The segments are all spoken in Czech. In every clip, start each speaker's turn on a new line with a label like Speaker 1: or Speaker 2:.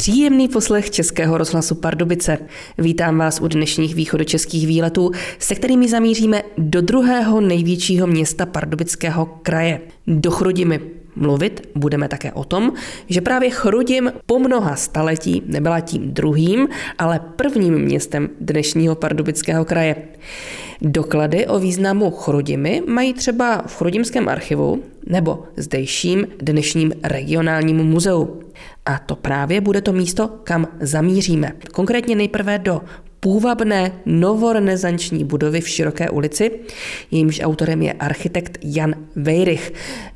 Speaker 1: Příjemný poslech Českého rozhlasu Pardubice. Vítám vás u dnešních východočeských výletů, se kterými zamíříme do druhého největšího města Pardubického kraje, do Chrudimy. Mluvit budeme také o tom, že právě Chrudim po mnoha staletí nebyla tím druhým, ale prvním městem dnešního Pardubického kraje. Doklady o významu Chrudimy mají třeba v Chrudimském archivu nebo zdejším dnešním regionálním muzeu. A to právě bude to místo, kam zamíříme. Konkrétně nejprve do půvabné novorenesanční budovy v Široké ulici. Jejímž autorem je architekt Jan Vejrych.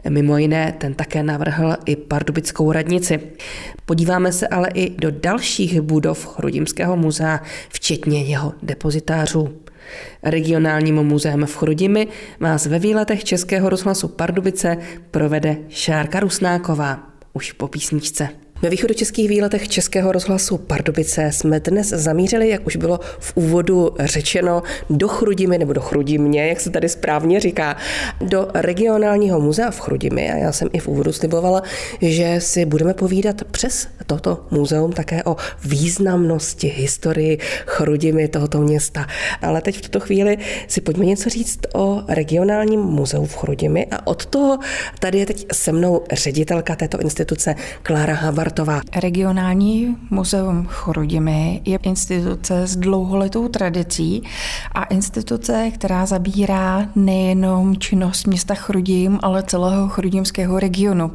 Speaker 1: Mimo jiné ten také navrhl i pardubickou radnici. Podíváme se ale i do dalších budov Chrudimského muzea, včetně jeho depozitářů. Regionálním muzeem v Chrudimi vás ve výletech Českého rozhlasu Pardubice provede Šárka Rusnáková. Už po písničce. Ve východočeských výletech Českého rozhlasu Pardubice jsme dnes zamířili, jak už bylo v úvodu řečeno, do Chrudimy nebo do Chrudimě, jak se tady správně říká, do regionálního muzea v Chrudimi. A já jsem i v úvodu slibovala, že si budeme povídat přes toto muzeum také o významnosti, historii Chrudimy tohoto města. Ale teď v tuto chvíli si pojďme něco říct o regionálním muzeu v Chrudimi a od toho tady je teď se mnou ředitelka této instituce Klára Havard Bartová.
Speaker 2: Regionální muzeum Chrudimi je instituce s dlouholetou tradicí a instituce, která zabírá nejenom činnost města Chrudim, ale celého chrudimského regionu.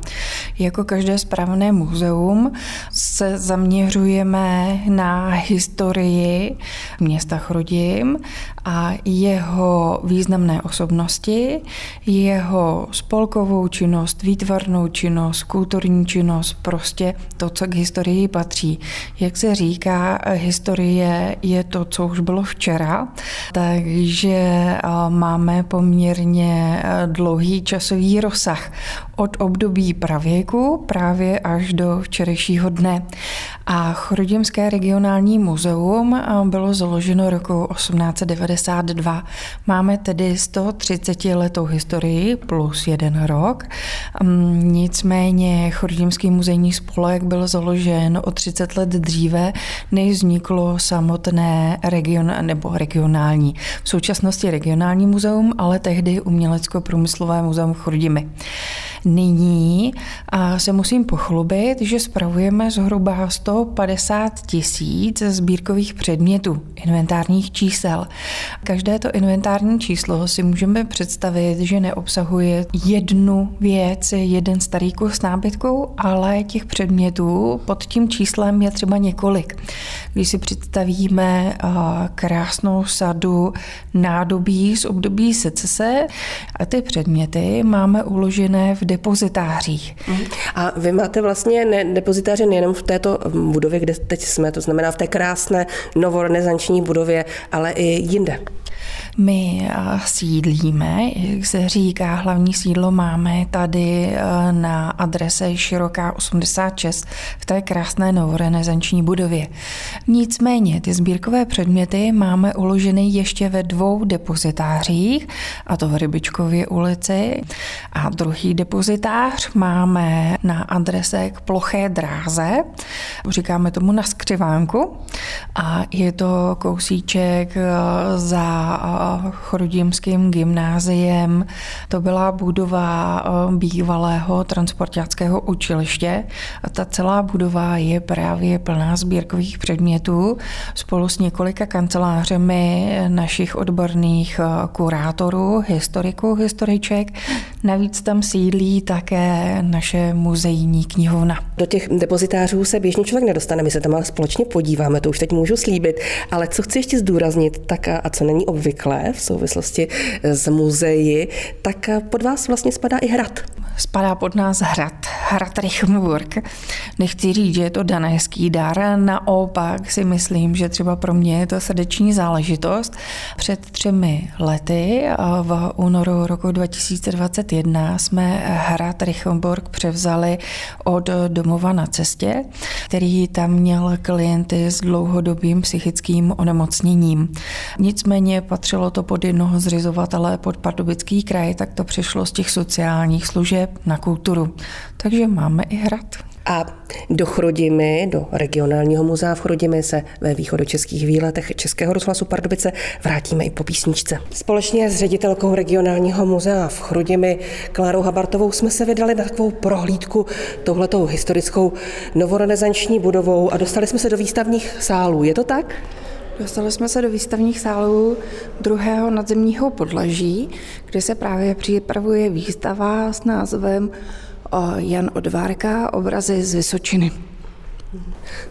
Speaker 2: Jako každé správné muzeum se zaměřujeme na historii města Chrudim a jeho významné osobnosti, jeho spolkovou činnost, výtvarnou činnost, kulturní činnost, prostě to, co k historii patří. Jak se říká, historie je to, co už bylo včera, takže máme poměrně dlouhý časový rozsah od období pravěku právě až do včerejšího dne. A Chrudimské regionální muzeum bylo založeno roku 1892. Máme tedy 130 letou historii plus jeden rok. Nicméně Chrudimský muzejní spolek byl založen o 30 let dříve, než vzniklo samotné region, nebo regionální. V současnosti regionální muzeum, ale tehdy umělecko-průmyslové muzeum Chrudimi. Nyní se musím pochlubit, že spravujeme zhruba 150 tisíc sbírkových předmětů, inventárních čísel. Každé to inventární číslo si můžeme představit, že neobsahuje jednu věc, jeden starý kus nábytku, ale těch předmětů pod tím číslem je třeba několik. Když si představíme krásnou sadu nádobí z období secese, a ty předměty máme uložené v depozitářích.
Speaker 1: Mhm. A vy máte vlastně ne, depozitáře nejenom v této budově, kde teď jsme, to znamená v té krásné novorenesanční budově, ale i jinde.
Speaker 2: My sídlíme, jak se říká, hlavní sídlo máme tady na adrese Široká 86 v té krásné novorenesanční budově. Nicméně ty sbírkové předměty máme uloženy ještě ve dvou depozitářích, a to v Rybičkově ulici. A druhý depozitář máme na adrese k ploché dráze, říkáme tomu na skřivánku. A je to kousíček za Chrudimským gymnáziem. To byla budova eh, bývalého transportáckého učiliště. A ta celá budova je právě plná sbírkových předmětů spolu s několika kancelářemi našich odborných eh, kurátorů, historiků, historiček. Navíc tam sídlí také naše muzejní knihovna.
Speaker 1: Do těch depozitářů se běžně člověk nedostane, my se tam ale společně podíváme, to už teď můžu slíbit. Ale co chci ještě zdůraznit, tak a, a co není obvyklé v souvislosti s muzeji, tak pod vás vlastně spadá i hrad.
Speaker 2: Spadá pod nás hrad, hrad Richmburg. Nechci říct, že je to daneský dar, naopak si myslím, že třeba pro mě je to srdeční záležitost. Před třemi lety v únoru roku 2021 jsme hrad Richmburg převzali od domova na cestě, který tam měl klienty s dlouhodobým psychickým onemocněním. Nicméně patřilo to pod jednoho zřizovatele pod Pardubický kraj, tak to přišlo z těch sociálních služeb na kulturu. Takže máme i hrad.
Speaker 1: A do Chrudimy, do regionálního muzea v Chrudimy se ve východočeských výletech Českého rozhlasu Pardubice vrátíme i po písničce. Společně s ředitelkou regionálního muzea v Chrudimi Klárou Habartovou jsme se vydali na takovou prohlídku touhletou historickou novorenesanční budovou a dostali jsme se do výstavních sálů. Je to tak?
Speaker 2: Dostali jsme se do výstavních sálů druhého nadzemního podlaží, kde se právě připravuje výstava s názvem Jan Odvárka, obrazy z Vysočiny.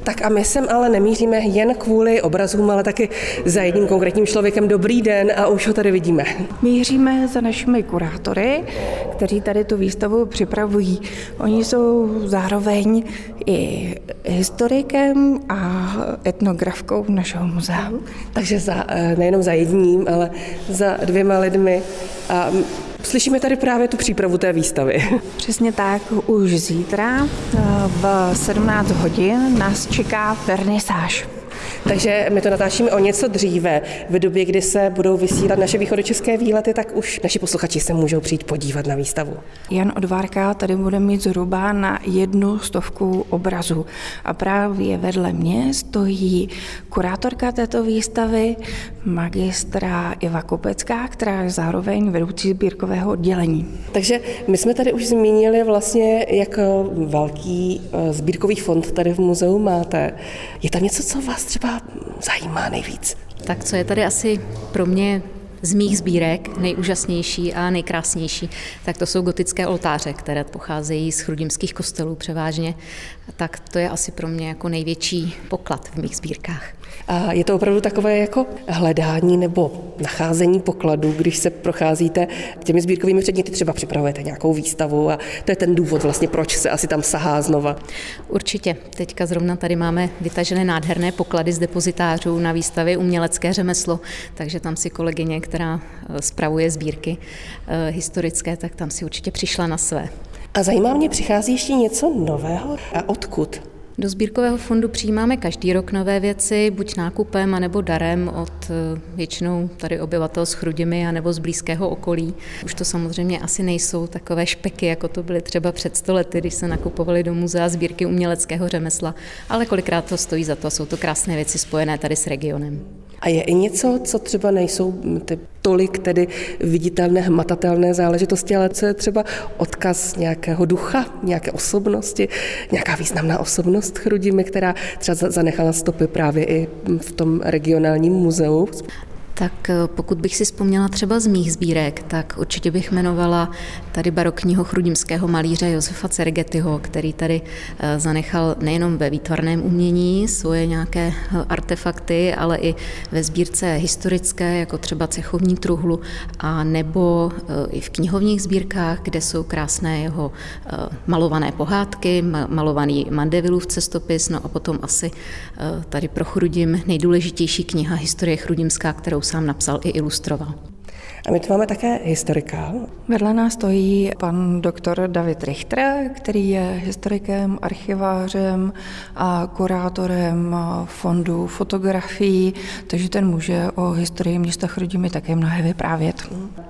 Speaker 1: Tak a my sem ale nemíříme jen kvůli obrazům, ale taky za jedním konkrétním člověkem. Dobrý den a už ho tady vidíme.
Speaker 2: Míříme za našimi kurátory, kteří tady tu výstavu připravují. Oni jsou zároveň i historikem a etnografkou našeho muzea.
Speaker 1: Takže za, eh, nejenom za jedním, ale za dvěma lidmi. A Slyšíme tady právě tu přípravu té výstavy.
Speaker 2: Přesně tak, už zítra eh, v 17 hodin nás čeká vernisáž.
Speaker 1: Takže my to natáčíme o něco dříve. V době, kdy se budou vysílat naše východočeské výlety, tak už naši posluchači se můžou přijít podívat na výstavu.
Speaker 2: Jan Odvárka tady bude mít zhruba na jednu stovku obrazů. A právě vedle mě stojí kurátorka této výstavy, magistra Iva Kopecká, která je zároveň vedoucí sbírkového oddělení.
Speaker 1: Takže my jsme tady už zmínili vlastně, jak velký eh, sbírkový fond tady v muzeu máte. Je tam něco, co vás třeba zajímá nejvíc?
Speaker 3: Tak co je tady asi pro mě z mých sbírek nejúžasnější a nejkrásnější, tak to jsou gotické oltáře, které pocházejí z chrudimských kostelů převážně. Tak to je asi pro mě jako největší poklad v mých sbírkách.
Speaker 1: A je to opravdu takové jako hledání nebo nacházení pokladů, když se procházíte těmi sbírkovými předměty, třeba připravujete nějakou výstavu a to je ten důvod vlastně, proč se asi tam sahá znova.
Speaker 3: Určitě. Teďka zrovna tady máme vytažené nádherné poklady z depozitářů na výstavě Umělecké řemeslo, takže tam si kolegyně, která eh, spravuje sbírky eh, historické, tak tam si určitě přišla na své.
Speaker 1: A zajímá mě, přichází ještě něco nového? A odkud?
Speaker 3: Do sbírkového fondu přijímáme každý rok nové věci, buď nákupem, anebo darem od eh, většinou tady obyvatel s Chrudimi, anebo z blízkého okolí. Už to samozřejmě asi nejsou takové špeky, jako to byly třeba před stolety, když se nakupovaly do muzea sbírky uměleckého řemesla, ale kolikrát to stojí za to, jsou to krásné věci spojené tady s regionem.
Speaker 1: A je i něco, co třeba nejsou ty tolik tedy viditelné, hmatatelné záležitosti, ale co je třeba odkaz nějakého ducha, nějaké osobnosti, nějaká významná osobnost Chrudimi, která třeba zanechala stopy právě i v tom regionálním muzeu.
Speaker 3: Tak eh, pokud bych si vzpomněla třeba z mých sbírek, tak určitě bych jmenovala tady barokního chrudimského malíře Josefa Cergetyho, který tady eh, zanechal nejenom ve výtvarném umění svoje nějaké eh, artefakty, ale i ve sbírce historické, jako třeba cechovní truhlu, a nebo i v knihovních sbírkách, kde jsou krásné jeho malované pohádky, malovaný Mandevilův cestopis, no a potom asi tady pro Chrudim nejdůležitější kniha Historie chrudimská, kterou sám napsal i ilustroval.
Speaker 1: A my tu máme také historika.
Speaker 2: Vedle nás stojí pan doktor David Richter, který je historikem, archivářem a kurátorem fondu fotografií, takže ten může o historii města Chrudimi také mnohé vyprávět.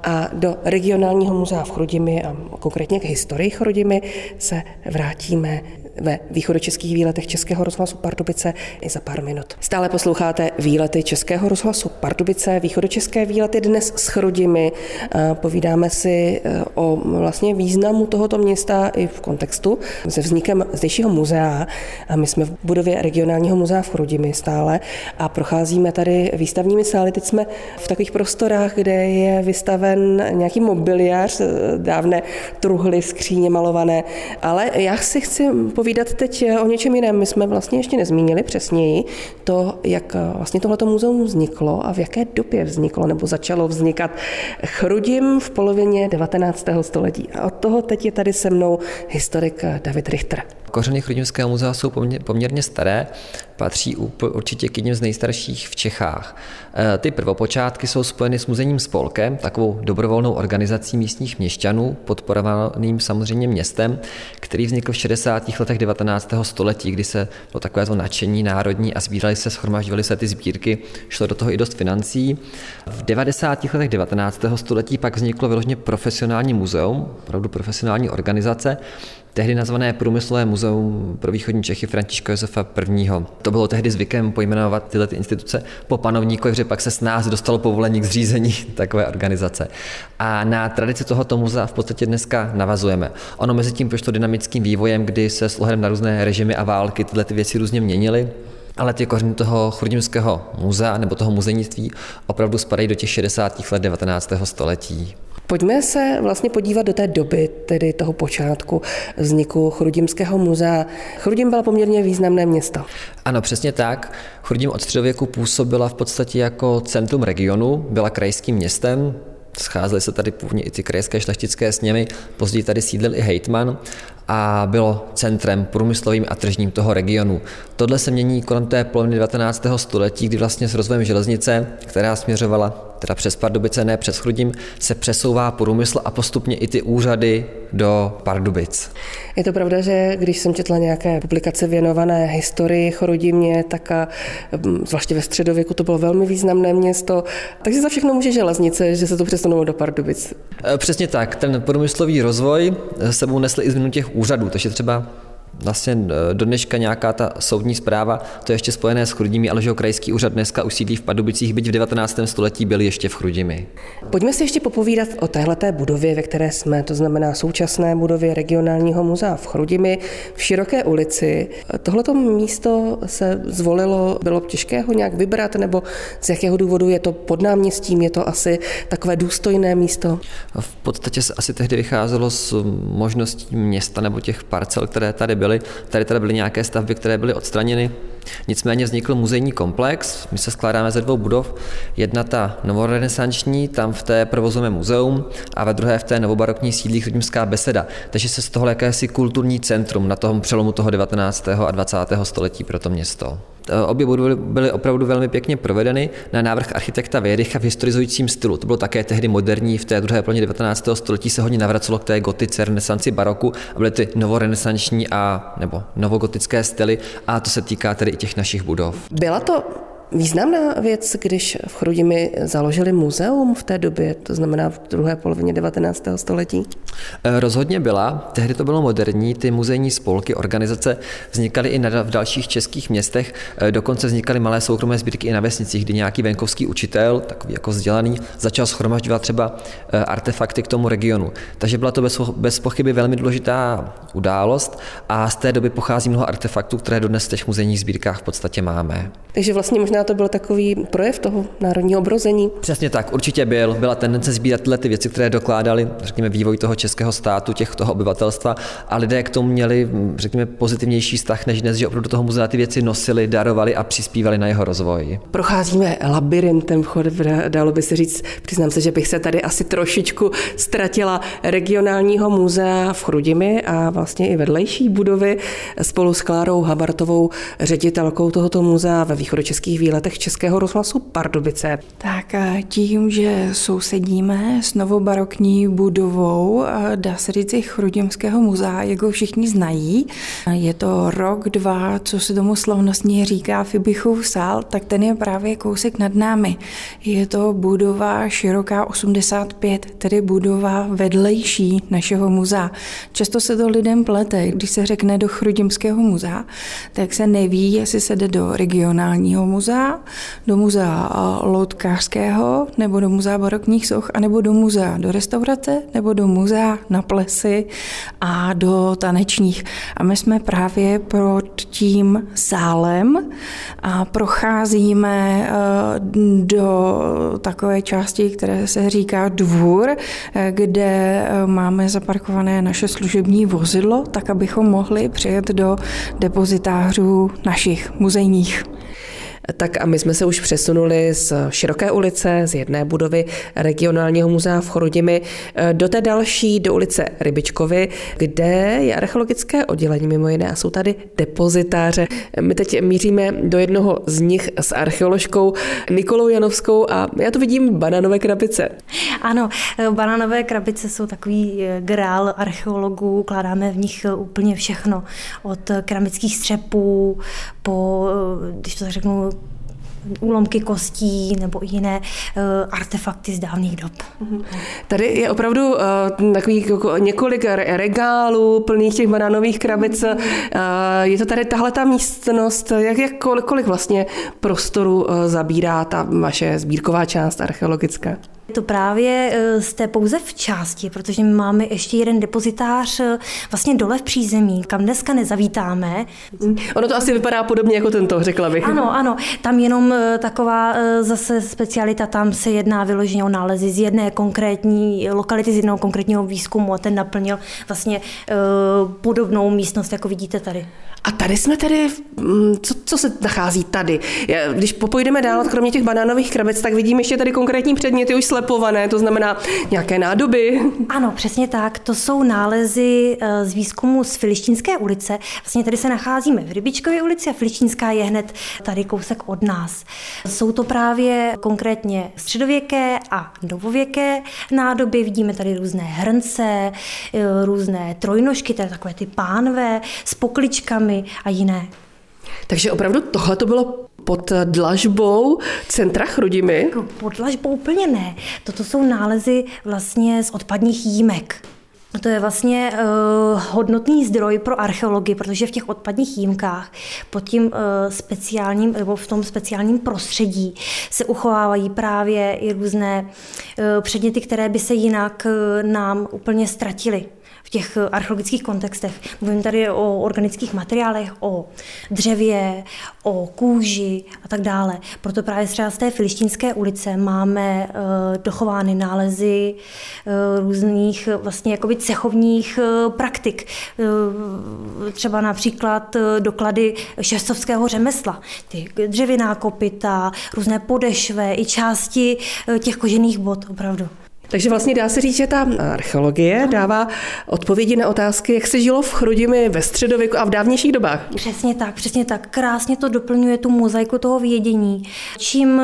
Speaker 1: A do regionálního muzea v Chrudimi a konkrétně k historii Chrudimi se vrátíme ve východočeských výletech Českého rozhlasu Pardubice i za pár minut. Stále posloucháte výlety Českého rozhlasu Pardubice, východočeské výlety dnes s Chrudimi. Povídáme si e, o vlastně významu tohoto města i v kontextu se vznikem zdejšího muzea. A my jsme v budově regionálního muzea v Chrudimi stále a procházíme tady výstavními sály. Teď jsme v takových prostorách, kde je vystaven nějaký mobiliář, e, dávné truhly, skříně malované. Ale já si chci povídat povídat teď o něčem jiném. My jsme vlastně ještě nezmínili přesněji to, jak vlastně tohleto muzeum vzniklo a v jaké době vzniklo nebo začalo vznikat. Chrudim v polovině 19. století. A od toho teď je tady se mnou historik David Richter.
Speaker 4: Kořeny Chrudimského muzea jsou poměrně staré, patří určitě k jedním z nejstarších v Čechách. E, ty prvopočátky jsou spojeny s muzejním spolkem, takovou dobrovolnou organizací místních měšťanů, podporovaným samozřejmě městem, který vznikl v 60. letech 19. století, kdy se bylo takové to nadšení národní a sbírali se, schromažďovaly se ty sbírky, šlo do toho i dost financí. V 90. letech 19. století pak vzniklo vyloženě profesionální muzeum, opravdu profesionální organizace, tehdy nazvané Průmyslové muzeum pro východní Čechy Františka Josefa I. To bylo tehdy zvykem pojmenovat tyhle ty instituce po panovníkovi, že pak se s nás dostalo povolení k zřízení takové organizace. A na tradici tohoto muzea v podstatě dneska navazujeme. Ono mezi tím prošlo dynamickým vývojem, kdy se s na různé režimy a války tyhle ty věci různě měnily ale ty kořeny toho chrudimského muzea nebo toho muzejnictví opravdu spadají do těch 60. let 19. století.
Speaker 1: Pojďme se vlastně podívat do té doby, tedy toho počátku vzniku Chrudimského muzea. Chrudim byla poměrně významné město.
Speaker 4: Ano, přesně tak. Chrudim od středověku působila v podstatě jako centrum regionu, byla krajským městem, Scházely se tady původně i ty krajské šlechtické sněmy, později tady sídlil i hejtman a bylo centrem průmyslovým a tržním toho regionu. Tohle se mění kolem té poloviny 19. století, kdy vlastně s rozvojem železnice, která směřovala teda přes Pardubice, ne přes Chrudim, se přesouvá průmysl a postupně i ty úřady do Pardubic.
Speaker 1: Je to pravda, že když jsem četla nějaké publikace věnované historii Chrudimě, tak a, zvláště ve středověku to bylo velmi významné město, takže za všechno může železnice, že se to přesunulo do Pardubic.
Speaker 4: E, přesně tak, ten průmyslový rozvoj sebou nesl i změnu těch úřadů, takže třeba vlastně e, do dneška nějaká ta soudní zpráva, to je ještě spojené s Chrudimi, ale že krajský úřad dneska usídlí v Pardubicích, byť v 19. století byl ještě v Chrudimi.
Speaker 1: Pojďme si ještě popovídat o téhleté budově, ve které jsme, to znamená současné budově regionálního muzea v Chrudimi, v Široké ulici. Tohleto místo se zvolilo, bylo těžké ho nějak vybrat, nebo z jakého důvodu je to pod náměstím, je to asi takové důstojné místo?
Speaker 4: V podstatě se asi tehdy vycházelo z možností města nebo těch parcel, které tady byly byly. Tady tady byly nějaké stavby, které byly odstraněny. Nicméně vznikl muzejní komplex, my se skládáme ze dvou budov. Jedna ta novorenesanční, tam v té provozujeme muzeum a ve druhé v té novobarokní sídlí Chrudimská beseda. Takže se z toho jakési kulturní centrum na tom přelomu toho 19. a 20. století pro to město. Eh, obě budovy byly opravdu velmi pěkně provedeny na návrh architekta Věrycha v historizujícím stylu. To bylo také tehdy moderní, v té druhé polovině 19. století se hodně navracelo k té gotice, renesanci, baroku a byly ty novorenesanční a nebo novogotické styly a to se týká tedy i těch našich budov.
Speaker 1: Byla to Významná věc, když v Chrudimi založili muzeum v té době, to znamená v druhé polovině 19. století?
Speaker 4: Eh, rozhodně byla. Tehdy to bylo moderní, ty muzejní spolky, organizace vznikaly i v dalších českých městech. Eh, dokonce vznikaly malé soukromé sbírky i na vesnicích, kdy nějaký venkovský učitel, takový jako vzdělaný, začal schromažďovat třeba eh, artefakty k tomu regionu. Takže byla to bez, bez pochyby velmi důležitá událost a z té doby pochází mnoho artefaktů, které dodnes v těch muzejních sbírkách v podstatě máme.
Speaker 1: Takže vlastně možná to byl takový projev toho národního obrození.
Speaker 4: Přesně tak, určitě byl. Byla tendence sbírat tyhle ty věci, které dokládaly, řekněme, vývoj toho českého státu, těch toho obyvatelstva a lidé k tomu měli, řekněme, pozitivnější vztah než dnes, že opravdu do toho muzea ty věci nosili, darovali a přispívali na jeho rozvoj.
Speaker 1: Procházíme labirintem vchod, dalo by se říct, přiznám se, že bych se tady asi trošičku ztratila regionálního muzea v Chrudimi a vlastně i vedlejší budovy spolu s Klárou Habartovou, ředitelkou tohoto muzea ve východočeských výletech Českého rozhlasu Pardubice.
Speaker 2: Tak tím, že sousedíme s novobarokní budovou, dá se říct Chrudimského muzea, jak ho všichni znají, je to rok, dva, co se tomu slavnostně říká Fibichův sál, tak ten je právě kousek nad námi. Je to budova široká 85, tedy budova vedlejší našeho muzea. Často se to lidem plete, když se řekne do Chrudimského muzea, tak se neví, jestli se jde do regionálního muzea, do muzea loutkářského, nebo do muzea barokních soch, anebo do muzea do restaurace, nebo do muzea na plesy a do tanečních. A my jsme právě pod tím sálem a procházíme eh, do takové části, které se říká dvůr, eh, kde eh, máme zaparkované naše služební vozidlo, tak abychom mohli přijet do depozitářů našich muzejních.
Speaker 1: Tak a my jsme se už přesunuli z Široké ulice, z jedné budovy regionálního muzea v Chorudimi, eh, do té další, do ulice Rybičkovy, kde je archeologické oddělení mimo jiné a jsou tady depozitáře. My teď míříme do jednoho z nich s archeoložkou Nikolou Janovskou a já tu vidím bananové krabice.
Speaker 5: Ano, eh, bananové krabice jsou takový eh, grál archeologů, kládáme v nich úplně všechno, od keramických střepů po, když to řeknu, úlomky kostí nebo jiné artefakty z dávných dob.
Speaker 1: Tady je opravdu takový jako několik regálů plných těch banánových krabic. Je to tady tahle ta místnost, jak, jak kolik vlastně prostoru zabírá ta vaše sbírková část archeologická?
Speaker 5: To právě eh, jste pouze v části, protože my máme ještě jeden depozitář eh, vlastně dole v přízemí, kam dneska nezavítáme.
Speaker 1: Ono to asi vypadá podobně jako tento, řekla bych.
Speaker 5: Ano, ano, tam jenom eh, taková zase specialita, tam se jedná vyloženě o nálezy z jedné konkrétní lokality, z jednoho konkrétního výzkumu a ten naplnil vlastně podobnou místnost, jako vidíte tady.
Speaker 1: A tady jsme tedy, mm, co, co se nachází tady? Když popojdeme dál, kromě těch banánových krabic, tak vidíme ještě tady konkrétní předměty už slepované, to znamená nějaké nádoby.
Speaker 5: Ano, přesně tak. To jsou nálezy eh, z výzkumu z Filištínské ulice. Vlastně tady se nacházíme v Rybičkově ulici a Filištínská je hned tady kousek od nás. Jsou to právě konkrétně středověké a novověké nádoby. Vidíme tady různé hrnce, eh, různé trojnožky, tady takové ty pánve s pokličkami a jiné.
Speaker 1: Takže opravdu tohle to bylo pod dlažbou centra Chrudimi?
Speaker 5: Pod dlažbou úplně ne. Toto jsou nálezy vlastně z odpadních jímek. To je vlastně uh, hodnotný zdroj pro archeologii, protože v těch odpadních jímkách pod tím uh, speciálním, nebo v tom speciálním prostředí se uchovávají právě i různé uh, předměty, které by se jinak uh, nám úplně ztratily v těch eh, archeologických kontextech. Mluvím tady o organických materiálech, o dřevě, o kůži a tak dále. Proto právě třeba z té Filištínské ulice máme uh, dochovány nálezy uh, různých vlastně jakoby cechovních praktik. Třeba například doklady šestovského řemesla. Ty dřevěná kopita, různé podešve i části těch kožených bod opravdu.
Speaker 1: Takže vlastně dá se říct, že ta archeologie dává odpovědi na otázky, jak se žilo v Chrudimi ve středověku a v dávnějších dobách.
Speaker 5: Přesně tak, přesně tak. Krásně to doplňuje tu mozaiku toho vědění. Čím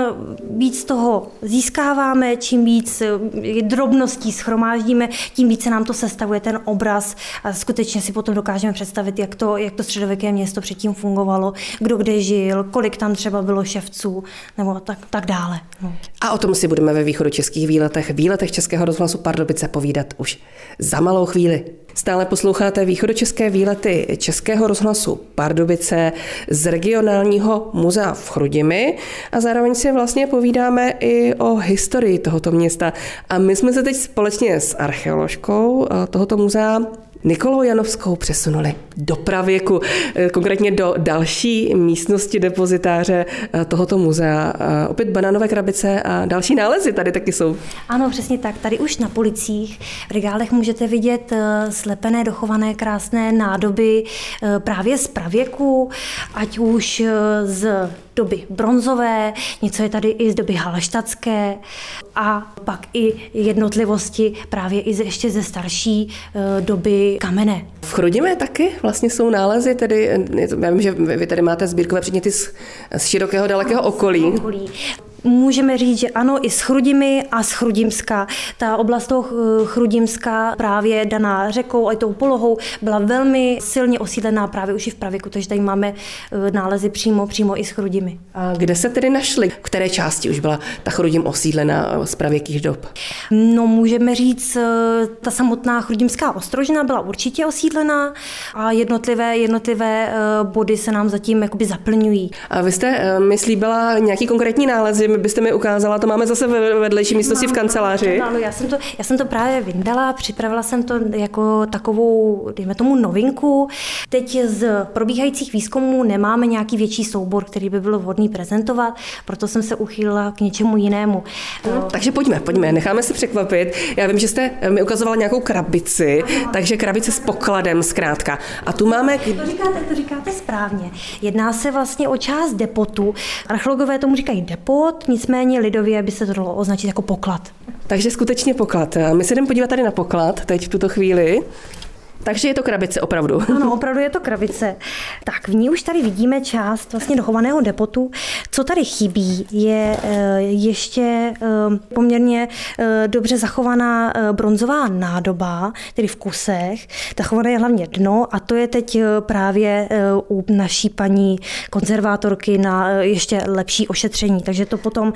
Speaker 5: víc toho získáváme, čím víc eh, drobností schromáždíme, tím více nám to sestavuje ten obraz a skutečně si potom dokážeme představit, jak to, jak to středověké město předtím fungovalo, kdo kde žil, kolik tam třeba bylo ševců nebo tak, tak dále. No.
Speaker 1: A o tom si budeme ve východu českých výletech, výletech Českého rozhlasu Pardubice povídat už za malou chvíli. Stále posloucháte východočeské výlety Českého rozhlasu Pardubice z regionálního muzea v Chrudimi a zároveň si vlastně povídáme i o historii tohoto města. A my jsme se teď společně s archeoložkou eh, tohoto muzea Nikolou Janovskou přesunuli do pravěku, eh, konkrétně do další místnosti depozitáře eh, tohoto muzea. Eh, opět banánové krabice a další nálezy tady taky jsou.
Speaker 5: Ano, přesně tak. Tady už na policích v regálech můžete vidět slepené, dochované krásné nádoby právě z pravěku, ať už z doby bronzové, něco je tady i z doby halštatské a pak i jednotlivosti právě i ze, ještě ze starší doby kamene.
Speaker 1: V Chrudime taky vlastně jsou nálezy, tedy, já vím, že vy tady máte sbírkové předměty z, z širokého, dalekého okolí. okolí.
Speaker 5: Můžeme říct, že ano, i s Chrudimi a s Chrudimska. Ta oblast toho Chrudimska právě daná řekou a tou polohou byla velmi silně osídlená právě už i v pravěku, takže tady máme e, nálezy přímo, přímo i s Chrudimi.
Speaker 1: A kde se tedy našly? V které části už byla ta Chrudim osídlená z pravěkých dob?
Speaker 5: No, můžeme říct, ta samotná Chrudimská ostrožina byla určitě osídlená a jednotlivé, jednotlivé body se nám zatím jakoby zaplňují.
Speaker 1: A vy jste, myslí, byla nějaký konkrétní nálezy byste mi ukázala, to máme zase ve vedlejší místnosti v kanceláři.
Speaker 5: Ano, já jsem, to, já jsem to právě vyndala, připravila jsem to jako takovou, dejme tomu, novinku. Teď z probíhajících výzkumů nemáme nějaký větší soubor, který by byl vhodný prezentovat, proto jsem se uchýlila k něčemu jinému.
Speaker 1: No, takže pojďme, pojďme, necháme se překvapit. Já vím, že jste mi ukazovala nějakou krabici, ano. takže krabice s pokladem zkrátka. A tu máme...
Speaker 5: To říkáte, to říkáte správně. Jedná se vlastně o část depotu. Archeologové tomu říkají depot, nicméně lidově by se to dalo označit jako poklad.
Speaker 1: Takže skutečně poklad. My se jdeme podívat tady na poklad teď v tuto chvíli. Takže je to krabice opravdu.
Speaker 5: Ano, opravdu je to krabice. Tak v ní už tady vidíme část vlastně dochovaného depotu. Co tady chybí, je eh, ještě eh, poměrně eh, dobře zachovaná bronzová nádoba, tedy v kusech. Zachované je hlavně dno a to je teď právě u naší paní konzervátorky na ještě lepší ošetření. Takže to potom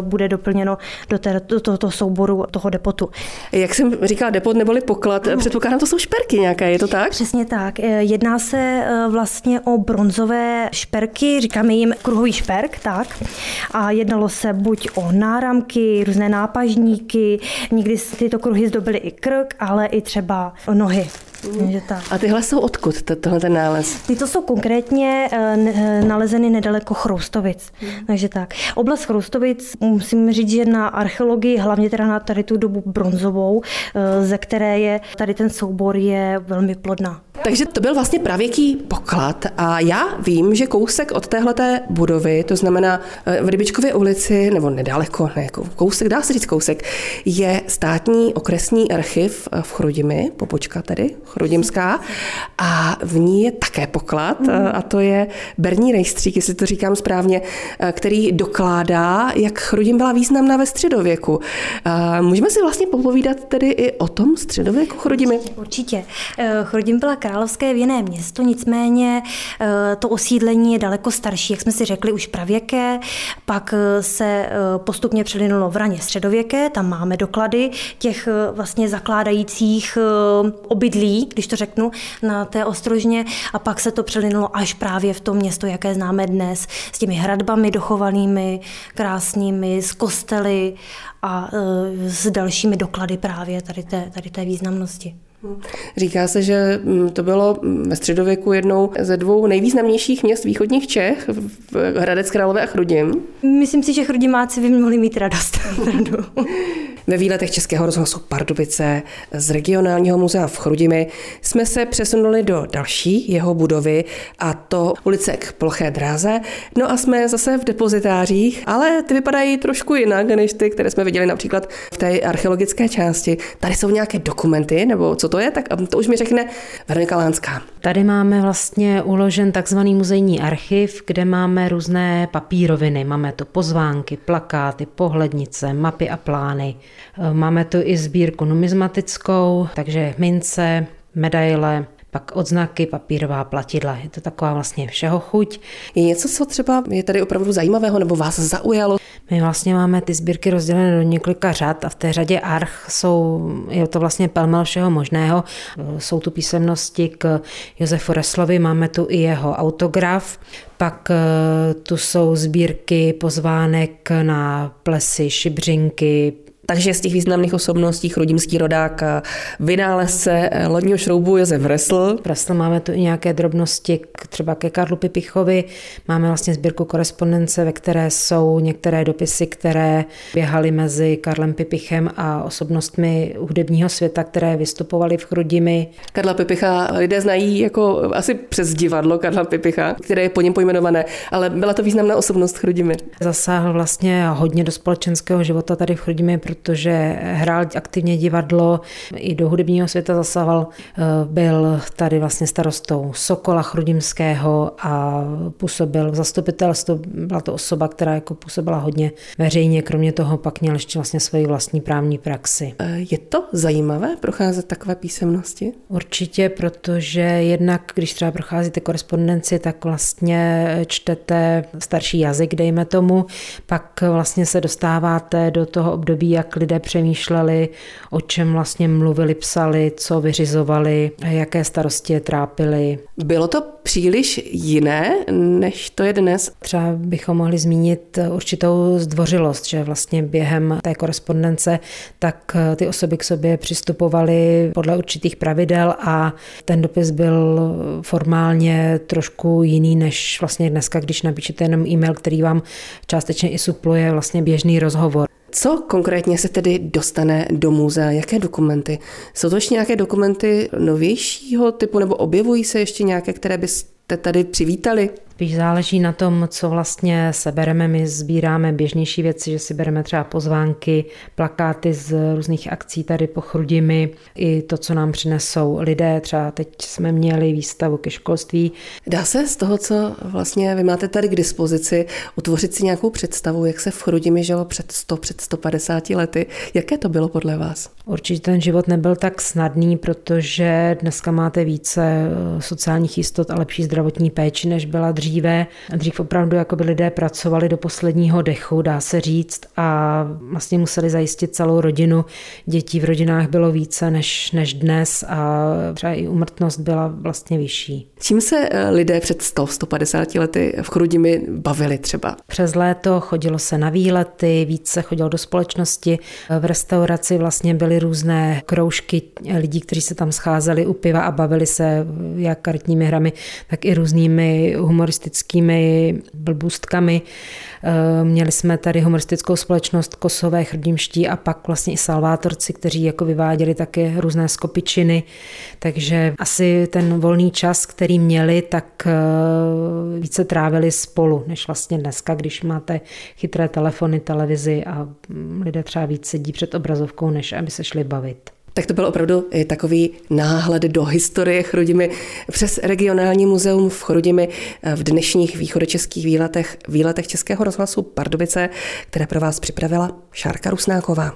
Speaker 5: bude doplněno do, tohoto souboru toho depotu.
Speaker 1: Jak jsem říkala, depot neboli poklad, předpokládám, to jsou šperky nějaké, je to tak?
Speaker 5: Přesně tak. Eh, jedná se eh, vlastně o bronzové šperky, říkáme jim kruhový šperk, tak. A jednalo se buď o náramky, různé nápažníky, někdy tyto kruhy zdobily i krk, ale i třeba nohy.
Speaker 1: Tak. A tyhle jsou odkud, tohle ten nález?
Speaker 5: Tyto jsou konkrétně eh, nalezeny nedaleko Chroustovic. Hmm. Takže tak. Oblast Chroustovic, musím říct, že na archeologii, hlavně teda na tady tu dobu bronzovou, eh, ze které je tady ten soubor je velmi plodná.
Speaker 1: Takže to byl vlastně pravěký poklad a já vím, že kousek od téhleté budovy, to znamená eh, v Rybičkově ulici, nebo nedaleko, ne, jako kousek, dá se říct kousek, je státní okresní archiv v Chrudimi, popočka tedy, Chrudimská, a v ní je také poklad mm. a to je Berní rejstřík, jestli to říkám správně, eh, který dokládá, jak Chrudim byla významná ve středověku. Můžeme si vlastně popovídat tedy i o tom středověku Chrudimi?
Speaker 5: Určitě. Chrudim byla královské věné město, nicméně eh, to osídlení je daleko starší, jak jsme si řekli, už pravěké, pak eh, se eh, postupně přelinulo v raně středověké, tam máme doklady těch vlastně zakládajících obydlí, když to řeknu, na té ostrožně a pak se to přelinulo až právě v to město, jaké známe dnes, s těmi hradbami dochovanými, krásnými, s kostely a s dalšími doklady právě tady té, tady té významnosti.
Speaker 1: Říká se, že mm, to bylo mm, ve středověku jednou ze dvou nejvýznamnějších měst východních Čech, v Hradec Králové a Chrudim.
Speaker 5: Myslím si, že chrudimáci by mohli mít radost.
Speaker 1: Ve výletech Českého rozhlasu Pardubice z regionálního muzea v Chrudimi jsme se přesunuli do další jeho budovy a to ulice k ploché dráze. No a jsme zase v depozitářích, ale ty vypadají trošku jinak než ty, které jsme viděli například v té archeologické části. Tady jsou nějaké dokumenty, nebo co to je, tak to už mi řekne Veronika Lánská.
Speaker 6: Tady máme vlastně uložen takzvaný muzejní archiv, kde máme různé papíroviny. Máme tu pozvánky, plakáty, pohlednice, mapy a plány. Máme tu i sbírku numizmatickou, takže mince, medaile, pak odznaky, papírová platidla. Je to taková vlastně všeho chuť.
Speaker 1: Je něco, co třeba je tady opravdu zajímavého nebo vás zaujalo?
Speaker 6: My vlastně máme ty sbírky rozdělené do několika řad a v té řadě arch jsou, je to vlastně pelmel všeho možného. Jsou tu písemnosti k Josefu Reslovi, máme tu i jeho autograf, pak eh, tu jsou sbírky pozvánek na plesy, šibřinky,
Speaker 1: takže z těch významných osobností chrudimský rodák, vynálezce lodního šroubu Josef Resl.
Speaker 6: Resl máme tu i nějaké drobnosti k, třeba ke Karlu Pipichovi. Máme vlastně sbírku korespondence, ve které jsou některé dopisy, které běhaly mezi Karlem Pipichem a osobnostmi hudebního světa, které vystupovaly v Chrudimi.
Speaker 1: Karla Pipicha lidé znají jako asi přes divadlo Karla Pipicha, které je po něm pojmenované, ale byla to významná osobnost Chrudimi.
Speaker 6: Zasáhl vlastně hodně do společenského života tady v Chrudimi, protože hrál aktivně divadlo, i do hudebního světa zasahoval. Eh, byl tady vlastně starostou Sokola Chrudimského a působil v zastupitelstvu. Byla to osoba, která jako působila hodně veřejně, kromě toho pak měl ještě vlastně svoji vlastní právní praxi.
Speaker 1: Eh, je to zajímavé procházet takové písemnosti?
Speaker 6: Určitě, protože jednak, když třeba procházíte korespondenci, tak vlastně čtete starší jazyk, dejme tomu, pak vlastně se dostáváte do toho období, jak jak lidé přemýšleli, o čem vlastně mluvili, psali, co vyřizovali, jaké starosti je trápily.
Speaker 1: Bylo to příliš jiné, než to je dnes?
Speaker 6: Třeba bychom mohli zmínit určitou zdvořilost, že vlastně během té korespondence tak ty osoby k sobě přistupovaly podle určitých pravidel a ten dopis byl formálně trošku jiný než vlastně dneska, když napíšete jenom e-mail, který vám částečně i supluje vlastně běžný rozhovor.
Speaker 1: Co konkrétně se tedy dostane do muzea? Jaké dokumenty? Jsou to ještě nějaké dokumenty novějšího typu nebo objevují se ještě nějaké, které byste tady přivítali?
Speaker 6: Spíš záleží na tom, co vlastně sebereme. My sbíráme běžnější věci, že si bereme třeba pozvánky, plakáty z různých akcí tady po Chrudimi, i to, co nám přinesou lidé. Třeba teď jsme měli výstavu ke školství.
Speaker 1: Dá se z toho, co vlastně vy máte tady k dispozici, utvořit si nějakou představu, jak se v Chrudimi žilo před 100, před 150 lety? Jaké to bylo podle vás?
Speaker 6: Určitě ten život nebyl tak snadný, protože dneska máte více eh, sociálních jistot a lepší zdravotní péči, než byla dříve. Dřív opravdu jako by lidé pracovali do posledního dechu, dá se říct, a vlastně museli zajistit celou rodinu. Dětí v rodinách bylo více než, než dnes a třeba i umrtnost byla vlastně vyšší.
Speaker 1: Čím se eh, lidé před 100, 150 lety v Chrudimi bavili třeba?
Speaker 6: Přes léto chodilo se na výlety, více chodilo do společnosti. V restauraci vlastně byly různé kroužky lidí, kteří se tam scházeli u piva a bavili se jak kartními hrami, tak i různými humoristickými blbůstkami. Eh, měli jsme tady humoristickou společnost Kosové chdimští a pak vlastně i Salvátorci, kteří jako vyváděli také různé skopičiny, takže asi ten volný čas, který měli, tak eh, více trávili spolu, než vlastně dneska, když máte chytré telefony, televizi a mm, lidé třeba víc sedí před obrazovkou, než aby se šli bavit.
Speaker 1: Tak to byl opravdu takový náhled do historie Chrudimi přes regionální muzeum v Chrudimi v dnešních východočeských výletech, výletech Českého rozhlasu Pardubice, které pro vás připravila Šárka Rusnáková.